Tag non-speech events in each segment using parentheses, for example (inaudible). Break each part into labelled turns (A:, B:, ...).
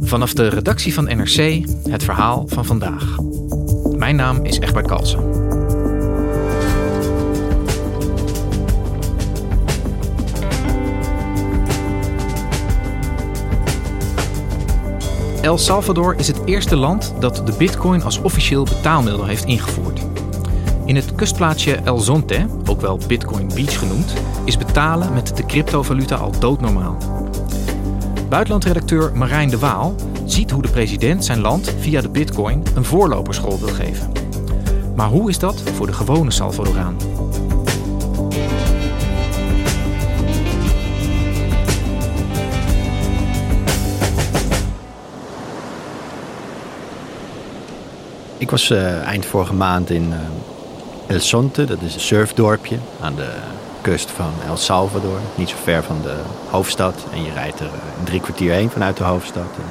A: Vanaf de redactie van NRC het verhaal van vandaag. Mijn naam is Egbert Kalsen. El Salvador is het eerste land dat de bitcoin als officieel betaalmiddel heeft ingevoerd. In het kustplaatsje El Zonte, ook wel Bitcoin Beach genoemd, is betalen met de cryptovaluta al doodnormaal. Buitenlandredacteur Marijn de Waal ziet hoe de president zijn land via de bitcoin een voorloperschool wil geven. Maar hoe is dat voor de gewone Salvadoraan?
B: Ik was uh, eind vorige maand in uh, El Sonte, dat is een surfdorpje aan de kust van El Salvador. Niet zo ver van de hoofdstad. En je rijdt er uh, drie kwartier heen vanuit de hoofdstad. En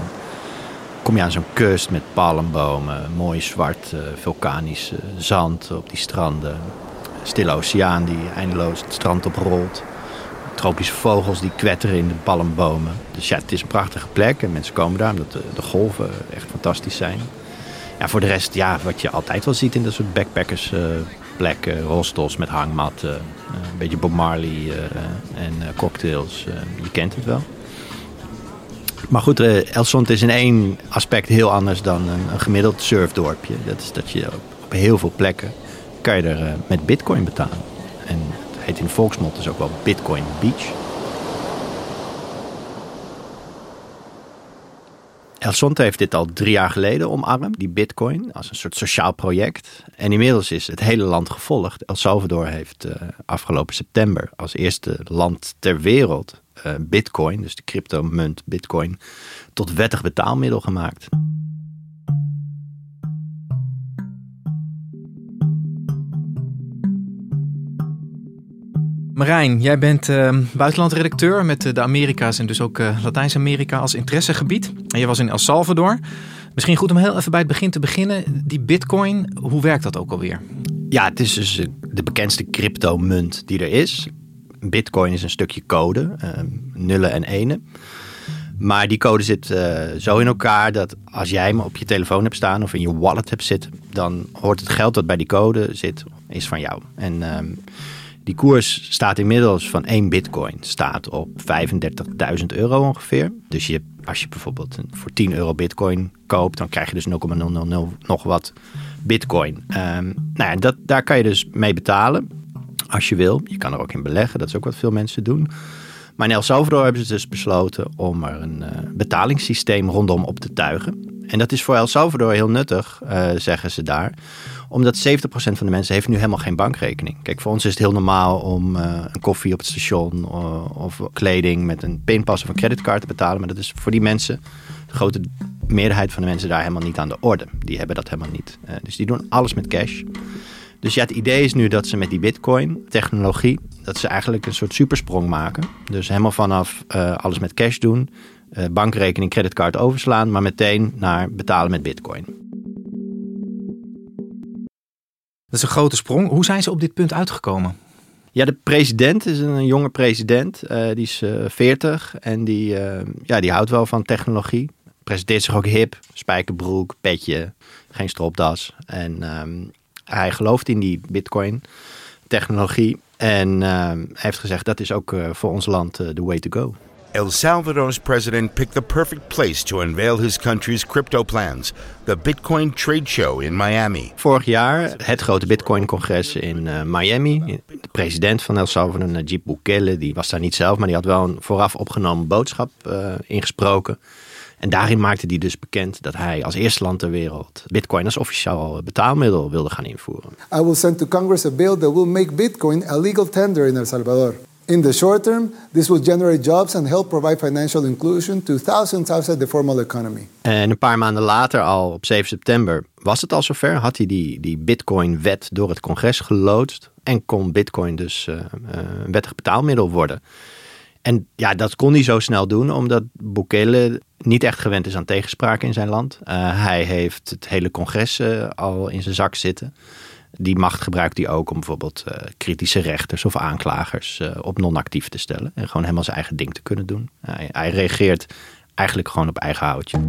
B: kom je aan zo'n kust met palmbomen, mooi zwart vulkanisch zand op die stranden. Stille oceaan die eindeloos het strand oprolt. Tropische vogels die kwetteren in de palmbomen. Dus ja, het is een prachtige plek en mensen komen daar omdat de, golven echt fantastisch zijn. Ja, voor de rest, ja, wat je altijd wel ziet in dat soort backpackers plekken, hostels met hangmatten, uh, een beetje Bob uh, en cocktails. je kent het wel. Maar goed, El Sonte is in één aspect heel anders dan een, gemiddeld surfdorpje. Dat is dat je op, heel veel plekken kan je er met bitcoin betalen. En het heet in volksmond dus ook wel Bitcoin Beach. El Sonte heeft dit al drie jaar geleden omarmd, die bitcoin, als een soort sociaal project. En inmiddels is het hele land gevolgd. El Salvador heeft uh, afgelopen september als eerste land ter wereld uh, bitcoin, dus de cryptomunt bitcoin, tot wettig betaalmiddel gemaakt.
A: Marijn, jij bent uh, buitenlandredacteur met de Amerika's en dus ook uh, Latijns-Amerika als interessegebied. En je was in El Salvador. Misschien goed om heel even bij het begin te beginnen. Die bitcoin, hoe werkt dat ook alweer?
B: Ja, het is dus de bekendste cryptomunt die er is. Bitcoin is een stukje code, uh, nullen en enen. Maar die code zit zo in elkaar dat als jij hem op je telefoon hebt staan of in je wallet hebt zitten, dan hoort het geld dat bij die code zit, is van jou. En uh, die koers staat inmiddels van 1 bitcoin staat op 35.000 euro ongeveer. Dus je, als je bijvoorbeeld voor 10 euro bitcoin koopt, dan krijg je dus 0,000 nog wat bitcoin. Um, nou ja, dat, daar kan je dus mee betalen als je wil. Je kan er ook in beleggen, dat is ook wat veel mensen doen. Maar in El Salvador hebben ze dus besloten om er een uh, betalingssysteem rondom op te tuigen. En dat is voor El Salvador heel nuttig, uh, zeggen ze daar omdat 70% van de mensen heeft nu helemaal geen bankrekening. Kijk, voor ons is het heel normaal om uh, een koffie op het station uh, of kleding met een pinpas of een creditcard te betalen. Maar dat is voor die mensen, de grote meerderheid van de mensen daar helemaal niet aan de orde. Die hebben dat helemaal niet. Uh, dus die doen alles met cash. Dus ja, het idee is nu dat ze met die bitcoin technologie, dat ze eigenlijk een soort supersprong maken. Dus helemaal vanaf alles met cash doen, bankrekening, creditcard overslaan, maar meteen naar betalen met bitcoin.
A: Dat is een grote sprong. Hoe zijn ze op dit punt uitgekomen?
B: Ja, de president is een jonge president. Uh, die is uh, 40 en die, uh, ja, die houdt wel van technologie. Presenteert zich ook hip. Spijkerbroek, petje, geen stropdas. En um, hij gelooft in die bitcoin technologie. En uh, heeft gezegd dat is ook voor ons land de way to go.
C: El Salvador's president picked the perfect place to unveil his country's crypto plans, the Bitcoin Trade Show in Miami.
B: Vorig jaar het grote Bitcoin-congres in uh, Miami. De president van El Salvador, Najib Bukele, die was daar niet zelf, maar die had wel een vooraf opgenomen boodschap uh, ingesproken. En daarin maakte hij dus bekend dat hij als eerste land ter wereld Bitcoin als officieel betaalmiddel wilde gaan invoeren.
D: I will send to Congress a bill that will make Bitcoin a legal tender in El Salvador. In the short term, this will generate jobs and help provide financial inclusion to thousands outside the formal economy.
B: En een paar maanden later, al op 7 september, was het al zover. Had hij die, die Bitcoin-wet door het congres geloodst. En kon Bitcoin dus uh, een wettig betaalmiddel worden. En ja, dat kon hij zo snel doen, omdat Bukele niet echt gewend is aan tegenspraak in zijn land. Uh, hij heeft het hele congres al in zijn zak zitten. Die macht gebruikt hij ook om bijvoorbeeld uh, kritische rechters of aanklagers op non-actief te stellen. En gewoon helemaal zijn eigen ding te kunnen doen. Hij, hij reageert eigenlijk gewoon op eigen houtje.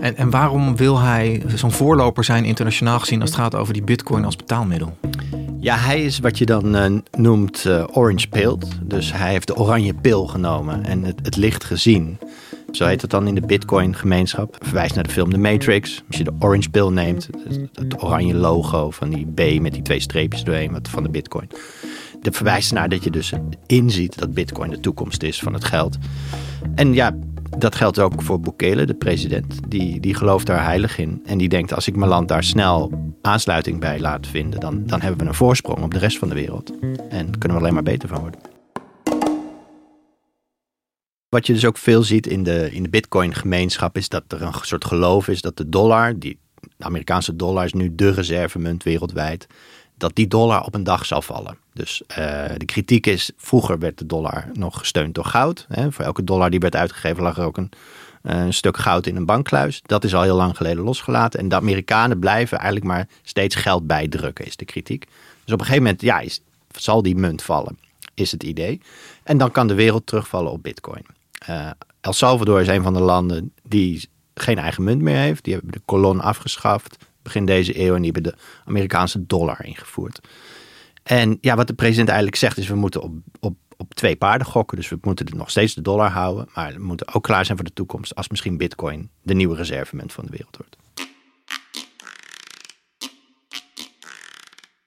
A: En, en waarom wil hij zo'n voorloper zijn internationaal gezien als het gaat over die bitcoin als betaalmiddel?
B: Ja, hij is wat je dan uh, noemt uh, orange pilled. Dus hij heeft de oranje pil genomen en het, licht gezien. Zo heet het dan in de bitcoin gemeenschap. Verwijst naar de film The Matrix. Als je de orange pill neemt, het, oranje logo van die B met die twee streepjes doorheen van de bitcoin. Dat verwijst naar dat je dus inziet dat bitcoin de toekomst is van het geld. En ja, dat geldt ook voor Bukele, de president. Die, die gelooft daar heilig in. En die denkt, als ik mijn land daar snel aansluiting bij laat vinden... dan, dan hebben we een voorsprong op de rest van de wereld. En kunnen we alleen maar beter van worden. Wat je dus ook veel ziet in de, in de bitcoin-gemeenschap... is dat er een soort geloof is dat de dollar... Die, de Amerikaanse dollar is nu de reservemunt wereldwijd dat die dollar op een dag zal vallen. Dus uh, de kritiek is, vroeger werd de dollar nog gesteund door goud. Hè. Voor elke dollar die werd uitgegeven lag er ook een, uh, een, stuk goud in een bankkluis. Dat is al heel lang geleden losgelaten. En de Amerikanen blijven eigenlijk maar steeds geld bijdrukken, is de kritiek. Dus op een gegeven moment, ja, zal die munt vallen, is het idee. En dan kan de wereld terugvallen op bitcoin. Uh, El Salvador is een van de landen die geen eigen munt meer heeft. Die hebben de kolon afgeschaft begin deze eeuw en die hebben de Amerikaanse dollar ingevoerd. En ja, wat de president eigenlijk zegt is we moeten op, op, op twee paarden gokken. Dus we moeten nog steeds de dollar houden, maar we moeten ook klaar zijn voor de toekomst als misschien bitcoin de nieuwe reservemunt van de wereld wordt.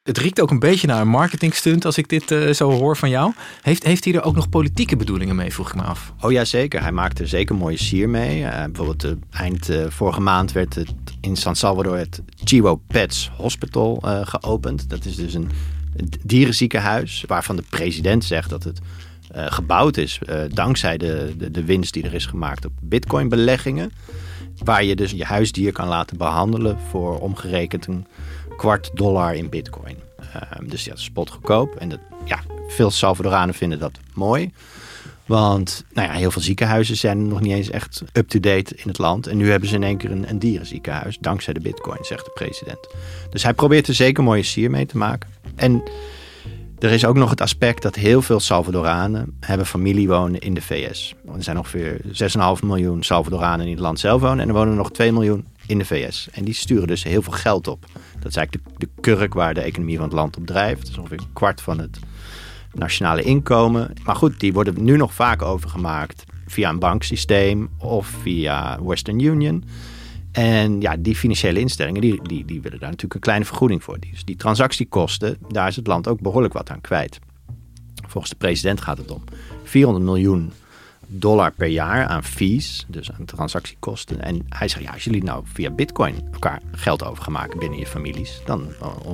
A: Het riekt ook een beetje naar een marketingstunt als ik dit uh, zo hoor van jou. Heeft, heeft hij er ook nog politieke bedoelingen mee, vroeg ik me af.
B: Oh ja, zeker. Hij maakte zeker mooie sier mee. Uh, bijvoorbeeld uh, eind vorige maand werd het in San Salvador het Chivo Pets Hospital geopend. Dat is dus een dierenziekenhuis waarvan de president zegt dat het gebouwd is dankzij de, de, de winst die er is gemaakt op bitcoin beleggingen. Waar je dus je huisdier kan laten behandelen voor omgerekend een kwart dollar in bitcoin. Uh, dus ja, dat is spotgoedkoop. En dat, ja, veel Salvadoranen vinden dat mooi. Want nou ja, heel veel ziekenhuizen zijn nog niet eens echt up-to-date in het land. En nu hebben ze in één keer een, een dierenziekenhuis, dankzij de bitcoin, zegt de president. Dus hij probeert er zeker mooie sier mee te maken. En er is ook nog het aspect dat heel veel Salvadoranen hebben familie wonen in de VS. Er zijn ongeveer 6,5 miljoen Salvadoranen in het land zelf wonen. En er wonen nog 2 miljoen in de VS. En die sturen dus heel veel geld op. Dat is eigenlijk de, de kurk waar de economie van het land op drijft. Dat is ongeveer een kwart van het nationale inkomen. Maar goed, die worden nu nog vaak overgemaakt via een banksysteem of via Western Union. En ja, die financiële instellingen die, die, die willen daar natuurlijk een kleine vergoeding voor. Dus die transactiekosten, daar is het land ook behoorlijk wat aan kwijt. Volgens de president gaat het om 400 miljoen dollar per jaar aan fees, dus aan transactiekosten. En hij zegt, ja, als jullie nou via bitcoin elkaar geld over gaan maken binnen je families, dan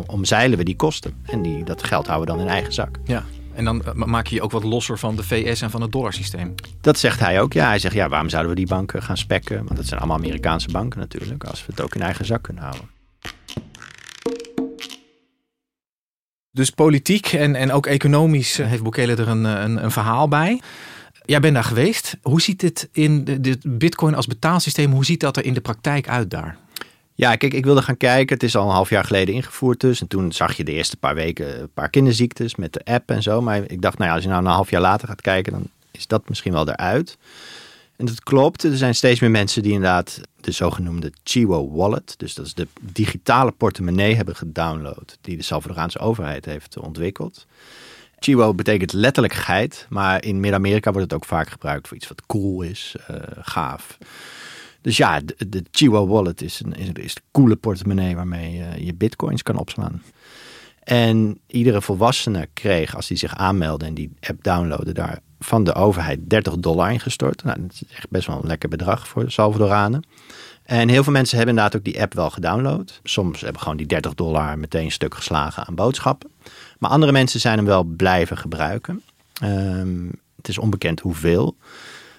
B: omzeilen we die kosten. En die, dat geld houden we dan in eigen zak.
A: Ja. En dan maak je je ook wat losser van de VS en van het dollarsysteem.
B: Dat zegt hij ook. Ja, hij zegt ja, waarom zouden we die banken gaan spekken? Want dat zijn allemaal Amerikaanse banken natuurlijk. Als we het ook in eigen zak kunnen houden.
A: Dus politiek en, en ook economisch heeft Bukele er een, een, een verhaal bij. Jij bent daar geweest. Hoe ziet het in de, Bitcoin als betaalsysteem? Hoe ziet dat er in de praktijk uit daar?
B: Ja, kijk, ik wilde gaan kijken. Het is al een half jaar geleden ingevoerd dus. En toen zag je de eerste paar weken een paar kinderziektes met de app en zo. Maar ik dacht, nou ja, als je nou een half jaar later gaat kijken, dan is dat misschien wel eruit. En dat klopt. Er zijn steeds meer mensen die inderdaad de zogenoemde Chivo Wallet, dus dat is de digitale portemonnee, hebben gedownload. Die de Salvadoraanse overheid heeft ontwikkeld. Chivo betekent letterlijk geit, maar in Midden-Amerika wordt het ook vaak gebruikt voor iets wat cool is, uh, gaaf. Dus ja, de, de Wallet is een, is, is de coole portemonnee waarmee je bitcoins kan opslaan. En iedere volwassene kreeg, als hij zich aanmeldde en die app downloadde, daar van de overheid 30 dollar ingestort. Nou, dat is echt best wel een lekker bedrag voor Salvadoranen. En heel veel mensen hebben inderdaad ook die app wel gedownload. Soms hebben gewoon die 30 dollar meteen stuk geslagen aan boodschappen. Maar andere mensen zijn hem wel blijven gebruiken. Ehm, het is onbekend hoeveel.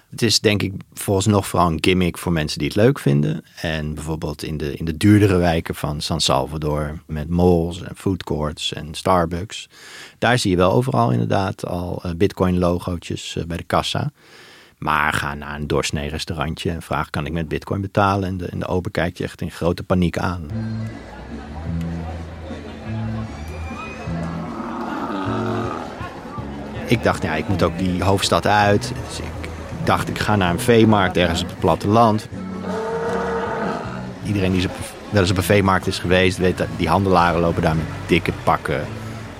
B: Het is denk ik volgens nog vooral een gimmick voor mensen die het leuk vinden. En bijvoorbeeld in de, in de duurdere wijken van San Salvador met malls en food courts en Starbucks. Daar zie je wel overal inderdaad al uh, bitcoin logootjes uh, bij de kassa. Maar ga naar een doorsnee restaurantje en vraag kan ik met bitcoin betalen. En de, en de kijkt je echt in grote paniek aan. Ik dacht, ja, ik moet ook die hoofdstad uit. Dus ik dacht, ik ga naar een veemarkt ergens op het platteland. Iedereen die wel eens op een veemarkt is geweest, weet dat die handelaren lopen daar met dikke pakken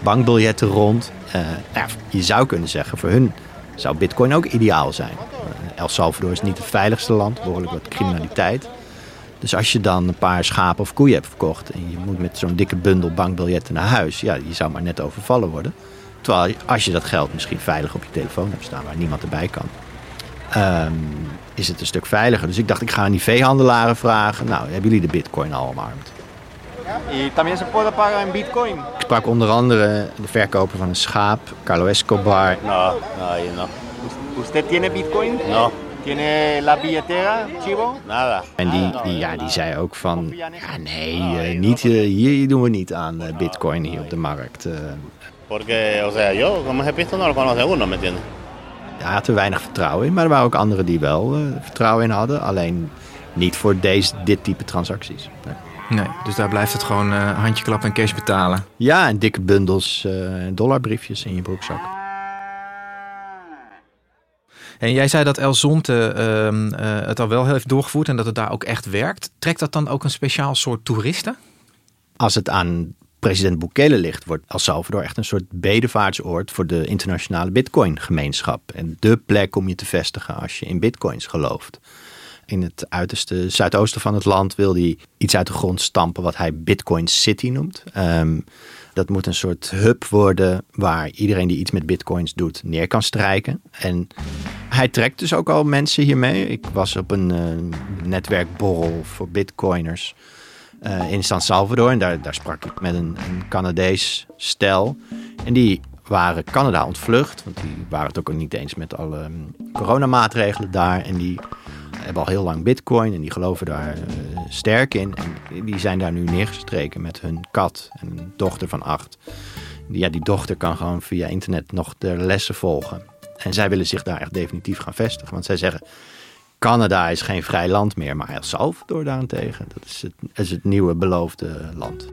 B: bankbiljetten rond. Uh, ja, je zou kunnen zeggen, voor hun zou bitcoin ook ideaal zijn. Uh, El Salvador is niet het veiligste land, behoorlijk wat criminaliteit. Dus als je dan een paar schapen of koeien hebt verkocht en je moet met zo'n dikke bundel bankbiljetten naar huis, ja, je zou maar net overvallen worden. Terwijl als je dat geld misschien veilig op je telefoon hebt staan waar niemand erbij kan, um, is het een stuk veiliger. Dus ik dacht, ik ga aan die veehandelaren vragen. Nou, hebben jullie de bitcoin al omarmd?
E: Y también se puede pagar en bitcoin.
B: Ik sprak onder andere de verkoper van een schaap, Carlo Escobar.
E: No, no, no. ¿Usted tiene bitcoin? No. ¿Tiene la billetera, Chivo? Nada.
B: En die, die, ja, die zei ook van, ja nee, uh, niet, uh, hier doen we niet aan uh, bitcoin hier op de markt.
E: Porque, o sea, yo como ese pisto no lo conoce uno, ¿me entiendes?
B: Hij had er weinig vertrouwen in, maar er waren ook anderen die wel uh, vertrouwen in hadden. Alleen niet voor deze, dit type transacties. Nee.
A: Nee, dus daar blijft het gewoon uh, handje klap en cash betalen.
B: Ja, en dikke bundels uh, dollarbriefjes in je broekzak.
A: En jij zei dat El Zonte uh, het al wel heeft doorgevoerd en dat het daar ook echt werkt. Trekt dat dan ook een speciaal soort toeristen?
B: Als het aan president Bukele ligt, wordt El Salvador echt een soort bedevaartsoord voor de internationale Bitcoin-gemeenschap. En de plek om je te vestigen als je in Bitcoins gelooft. In het uiterste zuidoosten van het land wil hij iets uit de grond stampen wat hij Bitcoin City noemt. Um, dat moet een soort hub worden waar iedereen die iets met bitcoins doet neer kan strijken. En hij trekt dus ook al mensen hiermee. Ik was op een uh, netwerkborrel voor bitcoiners uh, in San Salvador. En daar, daar sprak ik met een, een Canadees stel. En die waren Canada ontvlucht. Want die waren het ook niet eens met alle um, coronamaatregelen daar. En die hebben al heel lang bitcoin en die geloven daar uh, sterk in. En die zijn daar nu neergestreken met hun kat en een dochter van acht. Ja, die dochter kan gewoon via internet nog de lessen volgen. En zij willen zich daar echt definitief gaan vestigen. Want zij zeggen, Canada is geen vrij land meer, maar El Salvador daarentegen. Dat is het, is het nieuwe beloofde land.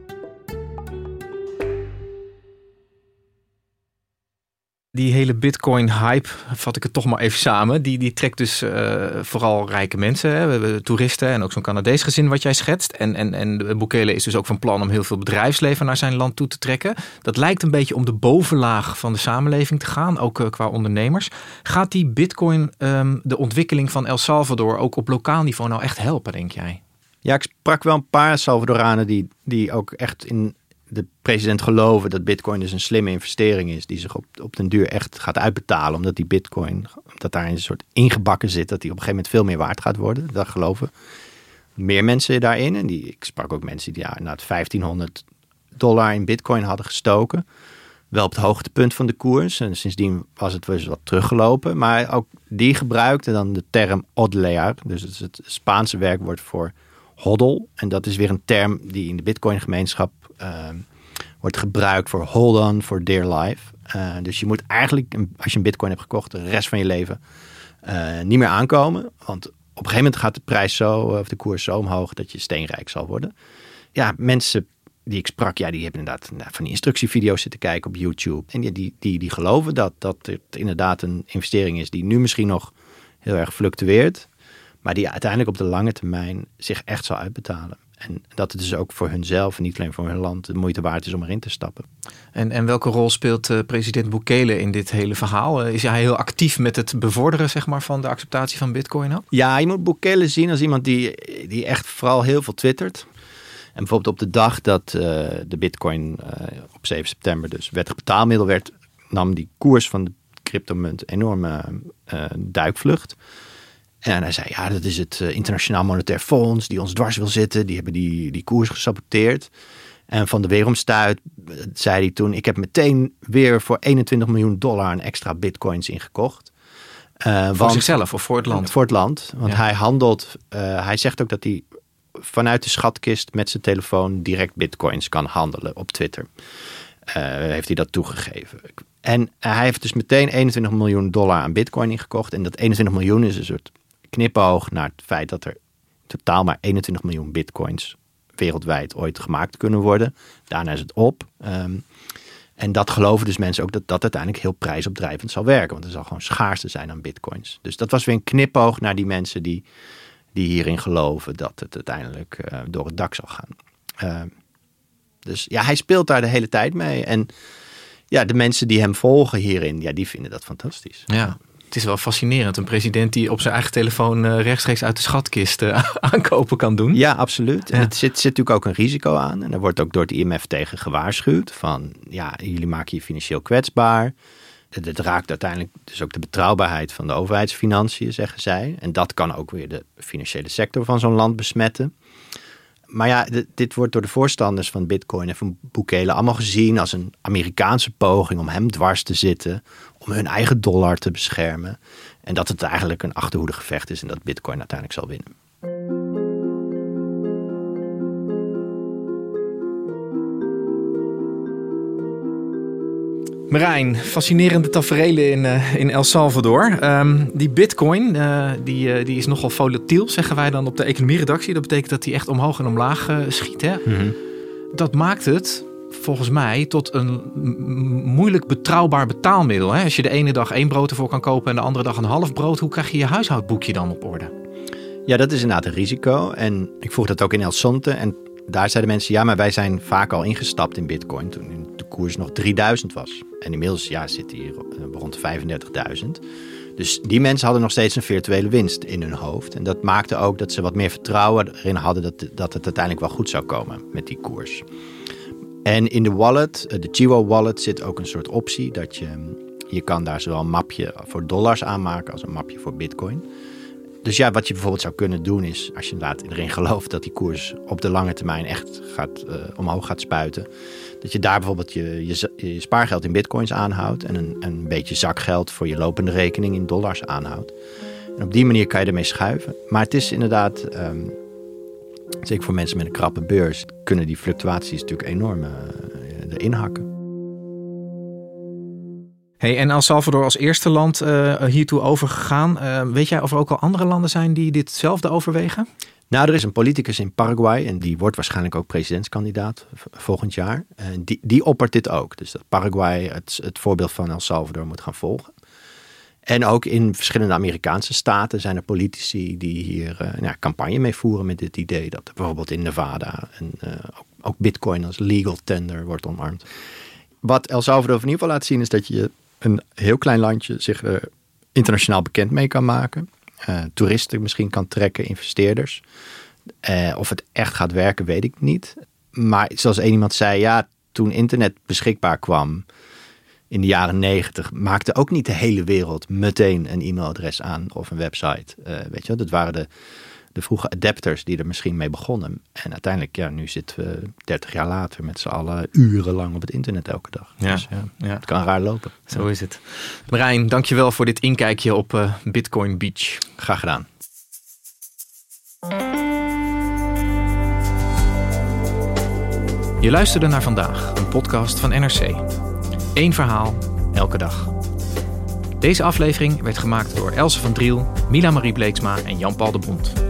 A: Die hele Bitcoin-hype, vat ik het toch maar even samen, die, die trekt dus uh, vooral rijke mensen, hè, toeristen en ook zo'n Canadees gezin wat jij schetst. En, en, en Bukele is dus ook van plan om heel veel bedrijfsleven naar zijn land toe te trekken. Dat lijkt een beetje om de bovenlaag van de samenleving te gaan, ook uh, qua ondernemers. Gaat die Bitcoin um, de ontwikkeling van El Salvador ook op lokaal niveau nou echt helpen, denk jij?
B: Ja, ik sprak wel een paar Salvadoranen die, die ook echt in de president geloven dat bitcoin dus een slimme investering is. Die zich op, op den duur echt gaat uitbetalen. Omdat die bitcoin, dat daar een soort ingebakken zit. Dat die op een gegeven moment veel meer waard gaat worden. Dat geloven meer mensen daarin. En die, ik sprak ook mensen die ja, na het 1500 dollar in bitcoin hadden gestoken. Wel op het hoogtepunt van de koers. En sindsdien was het dus wat teruggelopen. Maar ook die gebruikte dan de term hodlear. Dus het, is het Spaanse werkwoord voor hodl. En dat is weer een term die in de bitcoin gemeenschap uh, wordt gebruikt voor hold on for dear life. Uh, dus je moet eigenlijk, als je een bitcoin hebt gekocht, de rest van je leven uh, niet meer aankomen. Want op een gegeven moment gaat de prijs zo, of de koers zo omhoog, dat je steenrijk zal worden. Ja, mensen die ik sprak, ja, die hebben inderdaad nou, van die instructievideo's zitten kijken op YouTube. En die, die, die, die geloven dat, dat het inderdaad een investering is die nu misschien nog heel erg fluctueert. Maar die uiteindelijk op de lange termijn zich echt zal uitbetalen. En dat het dus ook voor hunzelf en niet alleen voor hun land de moeite waard is om erin te stappen.
A: En, en welke rol speelt uh, president Bukele in dit hele verhaal? Uh, is hij heel actief met het bevorderen zeg maar, van de acceptatie van bitcoin ook?
B: Ja, je moet Bukele zien als iemand die, die echt vooral heel veel twittert. En bijvoorbeeld op de dag dat uh, de bitcoin op 7 september dus wettig betaalmiddel werd, nam die koers van de cryptomunt enorme duikvlucht. En hij zei, ja, dat is het uh, Internationaal Monetair Fonds die ons dwars wil zitten. Die hebben die, die koers gesaboteerd. En van de weeromstuit zei hij toen, ik heb meteen weer voor 21 miljoen dollar aan extra bitcoins ingekocht.
A: Uh, voor zichzelf of voor het land?
B: Voor het land. Want hij handelt, hij zegt ook dat hij vanuit de schatkist met zijn telefoon direct bitcoins kan handelen op Twitter. heeft hij dat toegegeven. En hij heeft dus meteen 21 miljoen dollar aan bitcoin ingekocht. En dat 21 miljoen is een soort knipoog naar het feit dat er totaal maar 21 miljoen bitcoins wereldwijd ooit gemaakt kunnen worden. Daarna is het op. Ehm, en dat geloven dus mensen ook dat dat uiteindelijk heel prijsopdrijvend zal werken. Want er zal gewoon schaarste zijn aan bitcoins. Dus dat was weer een knipoog naar die mensen die, die hierin geloven dat het uiteindelijk uh, door het dak zal gaan. Ehm, dus ja, hij speelt daar de hele tijd mee. En ja, de mensen die hem volgen hierin, ja, die vinden dat fantastisch.
A: Ja. Het is wel fascinerend. Een president die op zijn eigen telefoon uh, rechtstreeks uit de schatkist uh, (laughs) aankopen kan doen.
B: Ja, absoluut. En het zit, zit natuurlijk ook een risico aan. En er wordt ook door het IMF tegen gewaarschuwd. Van ja, jullie maken je financieel kwetsbaar. Het, raakt uiteindelijk dus ook de betrouwbaarheid van de overheidsfinanciën, zeggen zij. En dat kan ook weer de financiële sector van zo'n land besmetten maar ja, dit, wordt door de voorstanders van Bitcoin en van Bukele allemaal gezien als een Amerikaanse poging om hem dwars te zitten, om hun eigen dollar te beschermen. En dat het eigenlijk een achterhoede gevecht is en dat Bitcoin uiteindelijk zal winnen.
A: Marijn, fascinerende tafereelen in, uh, in El Salvador. Um, die bitcoin, uh, die, uh, die is nogal volatiel, zeggen wij dan op de economieredactie. Dat betekent dat die echt omhoog en omlaag schiet. Hè? Mm -hmm. Dat maakt het volgens mij tot een moeilijk betrouwbaar betaalmiddel. Hè? Als je de ene dag één brood ervoor kan kopen en de andere dag een half brood, hoe krijg je je huishoudboekje dan op orde?
B: Ja, dat is inderdaad een risico. En ik vroeg dat ook in El Sonte. En daar zeiden mensen, ja, maar wij zijn vaak al ingestapt in bitcoin toen de koers nog 3000 was. En inmiddels ja, zit hij rond 35.000. Dus die mensen hadden nog steeds een virtuele winst in hun hoofd. En dat maakte ook dat ze wat meer vertrouwen erin hadden dat, dat het uiteindelijk wel goed zou komen met die koers. En in de wallet, de Chivo wallet, zit ook een soort optie dat je, je kan daar zowel een mapje voor dollars aanmaken als een mapje voor bitcoin. Dus ja, wat je bijvoorbeeld zou kunnen doen is, als je inderdaad erin gelooft dat die koers op de lange termijn echt gaat, uh, omhoog gaat spuiten, dat je daar bijvoorbeeld je, je, spaargeld in bitcoins aanhoudt en een, een beetje zakgeld voor je lopende rekening in dollars aanhoudt. En op die manier kan je ermee schuiven. Maar het is inderdaad, um, zeker voor mensen met een krappe beurs, kunnen die fluctuaties natuurlijk enorm uh, erin hakken.
A: Hey, en El Salvador als eerste land uh, hiertoe overgegaan. Uh, weet jij of er ook al andere landen zijn die ditzelfde overwegen?
B: Nou, er is een politicus in Paraguay en die wordt waarschijnlijk ook presidentskandidaat volgend jaar. En die, die oppert dit ook. Dus dat Paraguay het, het voorbeeld van El Salvador moet gaan volgen. En ook in verschillende Amerikaanse staten zijn er politici die hier nou, campagne mee voeren met dit idee. Dat bijvoorbeeld in Nevada en, ook bitcoin als legal tender wordt omarmd. Wat El Salvador in ieder geval laat zien is dat je een heel klein landje zich er internationaal bekend mee kan maken. Uh, toeristen misschien kan trekken, investeerders. Uh, of het echt gaat werken, weet ik niet. Maar zoals één iemand zei, ja, toen internet beschikbaar kwam in de jaren negentig, maakte ook niet de hele wereld meteen een e-mailadres aan of een website. Weet je, dat waren de de vroege adapters die er misschien mee begonnen. En uiteindelijk, ja, nu zitten we 30 jaar later met z'n allen urenlang op het internet elke dag. Ja, dus ja, ja. het kan raar lopen.
A: Zo is het. Marijn, dankjewel voor dit inkijkje op uh, Bitcoin Beach.
B: Graag gedaan.
A: Je luisterde naar vandaag, een podcast van NRC. Eén verhaal, elke dag. Deze aflevering werd gemaakt door Else van Driel, Mila Marie Bleeksma en Jan-Paul de Bond.